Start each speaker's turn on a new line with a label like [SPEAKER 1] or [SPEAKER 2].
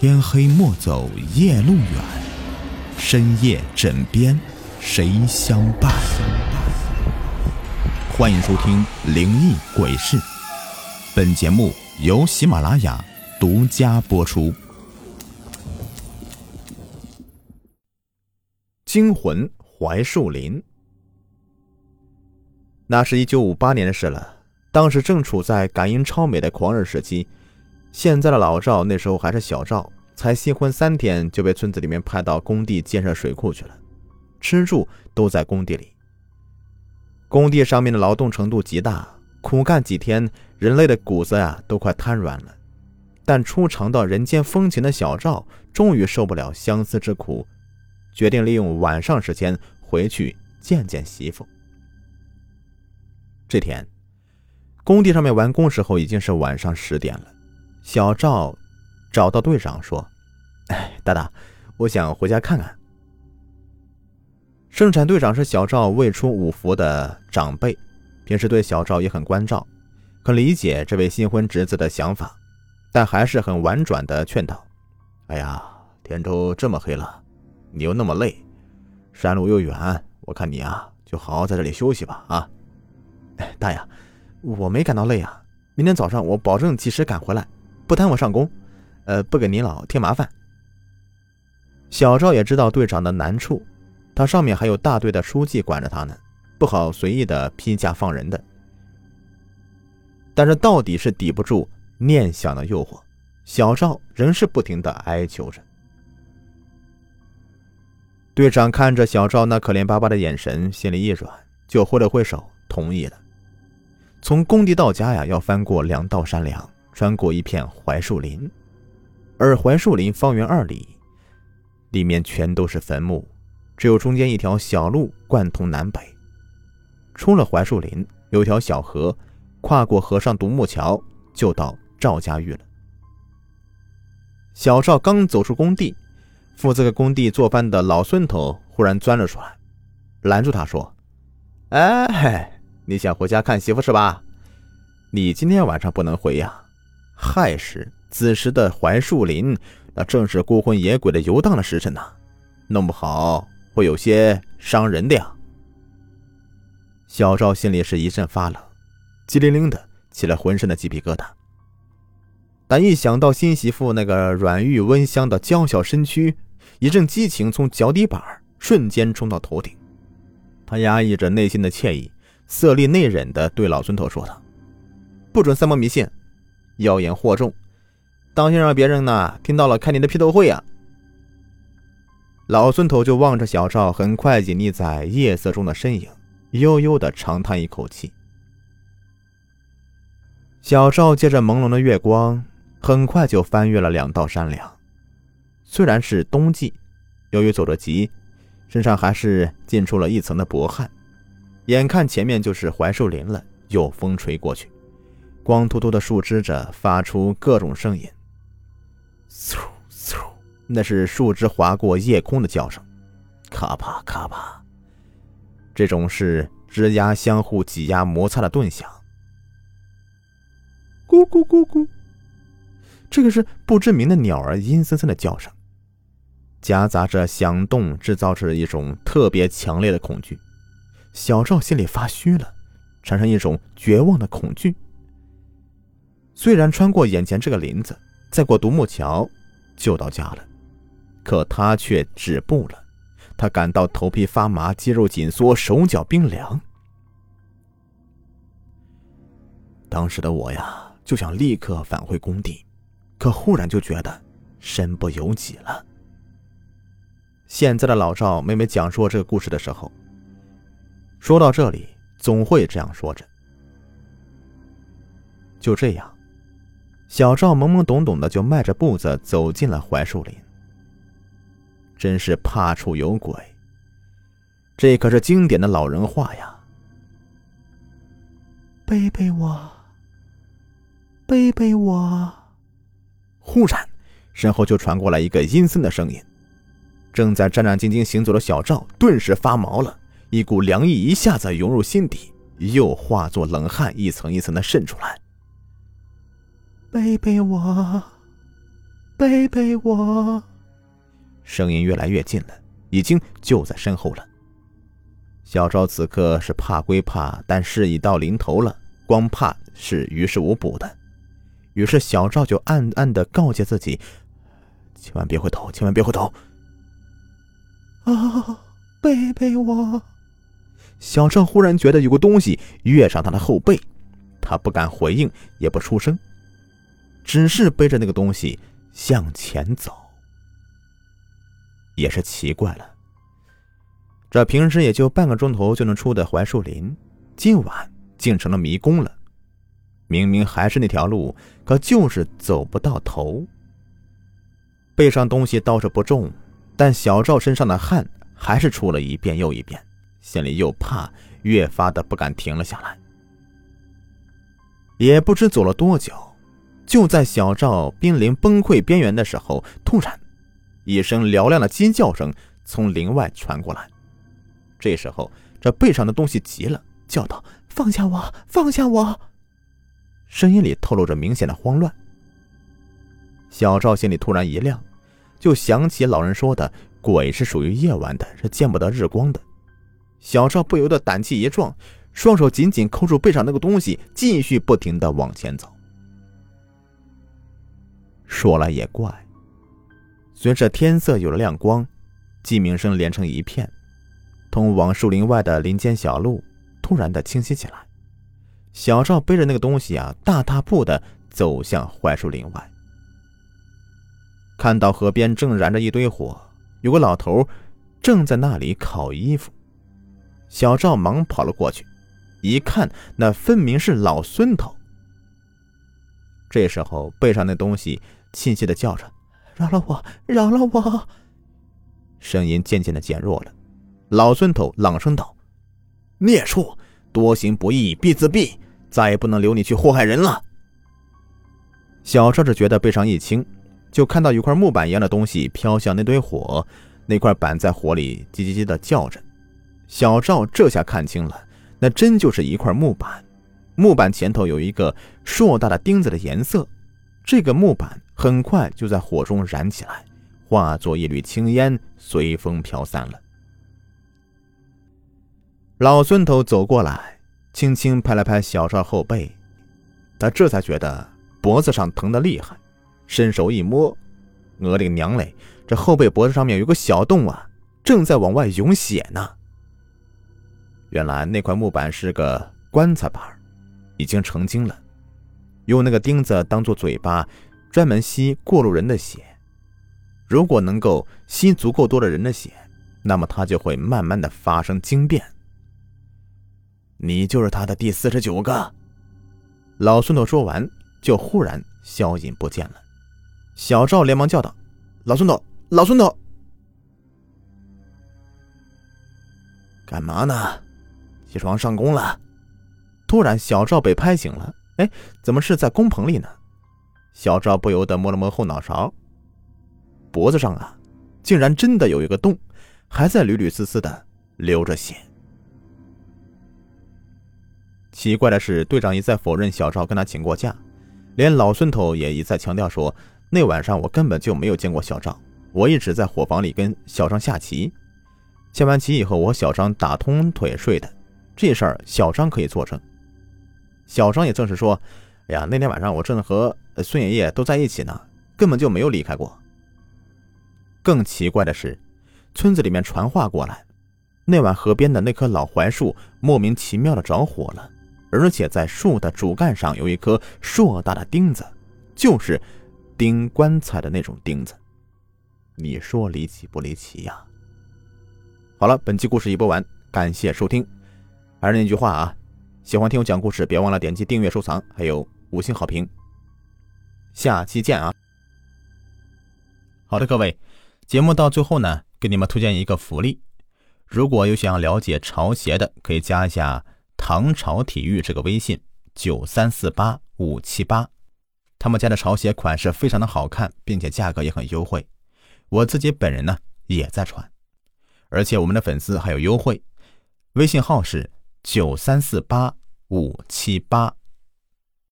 [SPEAKER 1] 天黑莫走夜路远，深夜枕边谁相伴？欢迎收听《灵异鬼事》，本节目由喜马拉雅独家播出。惊魂槐树林，那是一九五八年的事了。当时正处在感应超美的狂热时期。现在的老赵那时候还是小赵，才新婚三天就被村子里面派到工地建设水库去了，吃住都在工地里。工地上面的劳动程度极大，苦干几天，人类的骨子呀都快瘫软了。但初尝到人间风情的小赵，终于受不了相思之苦，决定利用晚上时间回去见见媳妇。这天，工地上面完工时候已经是晚上十点了。小赵找到队长说：“ 哎，大大，我想回家看看。”生产队长是小赵未出五服的长辈，平时对小赵也很关照，很理解这位新婚侄子的想法，但还是很婉转的劝道：“哎呀，天都这么黑了，你又那么累，山路又远，我看你啊，就好好在这里休息吧。”啊，哎，大爷，我没感到累啊，明天早上我保证及时赶回来。不耽误上工，呃，不给您老添麻烦。小赵也知道队长的难处，他上面还有大队的书记管着他呢，不好随意的批假放人的。但是到底是抵不住念想的诱惑，小赵仍是不停的哀求着。队长看着小赵那可怜巴巴的眼神，心里一软，就挥了挥手，同意了。从工地到家呀，要翻过两道山梁。穿过一片槐树林，而槐树林方圆二里，里面全都是坟墓，只有中间一条小路贯通南北。出了槐树林，有条小河，跨过河上独木桥，就到赵家峪了。小赵刚走出工地，负责给工地做饭的老孙头忽然钻了出来，拦住他说：“哎，你想回家看媳妇是吧？你今天晚上不能回呀。”亥时子时的槐树林，那正是孤魂野鬼的游荡的时辰呐，弄不好会有些伤人的呀。小赵心里是一阵发冷，激灵灵的起了浑身的鸡皮疙瘩。但一想到新媳妇那个软玉温香的娇小身躯，一阵激情从脚底板瞬间冲到头顶。他压抑着内心的惬意，色厉内荏的对老孙头说道：“不准三毛迷信。”妖言惑众，当心让别人呢听到了开你的批斗会啊！老孙头就望着小赵很快隐匿在夜色中的身影，悠悠的长叹一口气。小赵借着朦胧的月光，很快就翻越了两道山梁。虽然是冬季，由于走得急，身上还是浸出了一层的薄汗。眼看前面就是槐树林了，有风吹过去。光秃秃的树枝着发出各种声音，嗖嗖，那是树枝划过夜空的叫声，咔吧咔吧，这种是枝丫相互挤压摩擦的顿响，咕咕咕咕，这个是不知名的鸟儿阴森森的叫声，夹杂着响动，制造着一种特别强烈的恐惧。小赵心里发虚了，产生一种绝望的恐惧。虽然穿过眼前这个林子，再过独木桥，就到家了，可他却止步了。他感到头皮发麻，肌肉紧缩，手脚冰凉。当时的我呀，就想立刻返回工地，可忽然就觉得身不由己了。现在的老赵每每讲述这个故事的时候，说到这里，总会这样说着。就这样。小赵懵懵懂懂的就迈着步子走进了槐树林。真是怕处有鬼，这可是经典的老人话呀！背背我，背背我。忽然，身后就传过来一个阴森的声音。正在战战兢兢行走的小赵顿时发毛了，一股凉意一下子涌入心底，又化作冷汗一层一层的渗出来。背背我，背背我。声音越来越近了，已经就在身后了。小赵此刻是怕归怕，但事已到临头了，光怕是于事无补的。于是小赵就暗暗的告诫自己：千万别回头，千万别回头。啊，背背我！小赵忽然觉得有个东西跃上他的后背，他不敢回应，也不出声。只是背着那个东西向前走，也是奇怪了。这平时也就半个钟头就能出的槐树林，今晚竟成了迷宫了。明明还是那条路，可就是走不到头。背上东西倒是不重，但小赵身上的汗还是出了一遍又一遍，心里又怕，越发的不敢停了下来。也不知走了多久。就在小赵濒临崩溃边缘的时候，突然，一声嘹亮的尖叫声从林外传过来。这时候，这背上的东西急了，叫道：“放下我，放下我！”声音里透露着明显的慌乱。小赵心里突然一亮，就想起老人说的：“鬼是属于夜晚的，是见不得日光的。”小赵不由得胆气一壮，双手紧紧扣住背上那个东西，继续不停的往前走。说来也怪，随着天色有了亮光，鸡鸣声连成一片，通往树林外的林间小路突然的清晰起来。小赵背着那个东西啊，大踏步的走向槐树林外。看到河边正燃着一堆火，有个老头正在那里烤衣服。小赵忙跑了过去，一看，那分明是老孙头。这时候背上那东西。亲切的叫着：“饶了我，饶了我！”声音渐渐的减弱了。老孙头朗声道：“孽畜，多行不义必自毙，再也不能留你去祸害人了。”小赵只觉得背上一轻，就看到有块木板一样的东西飘向那堆火，那块板在火里叽叽叽的叫着。小赵这下看清了，那真就是一块木板，木板前头有一个硕大的钉子的颜色。这个木板很快就在火中燃起来，化作一缕青烟，随风飘散了。老孙头走过来，轻轻拍了拍小帅后背，他这才觉得脖子上疼得厉害，伸手一摸，我的娘嘞，这后背脖子上面有个小洞啊，正在往外涌血呢。原来那块木板是个棺材板，已经成精了。用那个钉子当做嘴巴，专门吸过路人的血。如果能够吸足够多的人的血，那么他就会慢慢的发生惊变。你就是他的第四十九个。老孙头说完，就忽然消隐不见了。小赵连忙叫道：“老孙头，老孙头，干嘛呢？起床上工了。”突然，小赵被拍醒了。哎，怎么是在工棚里呢？小赵不由得摸了摸后脑勺，脖子上啊，竟然真的有一个洞，还在缕缕丝丝的流着血。奇怪的是，队长一再否认小赵跟他请过假，连老孙头也一再强调说，那晚上我根本就没有见过小赵，我一直在伙房里跟小张下棋，下完棋以后，我小张打通腿睡的，这事儿小张可以作证。小张也正是说：“哎呀，那天晚上我正和孙爷爷都在一起呢，根本就没有离开过。”更奇怪的是，村子里面传话过来，那晚河边的那棵老槐树莫名其妙的着火了，而且在树的主干上有一颗硕大的钉子，就是钉棺材的那种钉子。你说离奇不离奇呀？好了，本期故事已播完，感谢收听。还是那句话啊。喜欢听我讲故事，别忘了点击订阅、收藏，还有五星好评。下期见啊！好的，各位，节目到最后呢，给你们推荐一个福利。如果有想要了解潮鞋的，可以加一下唐朝体育这个微信九三四八五七八，他们家的潮鞋款式非常的好看，并且价格也很优惠。我自己本人呢也在穿，而且我们的粉丝还有优惠，微信号是。九三四八五七八。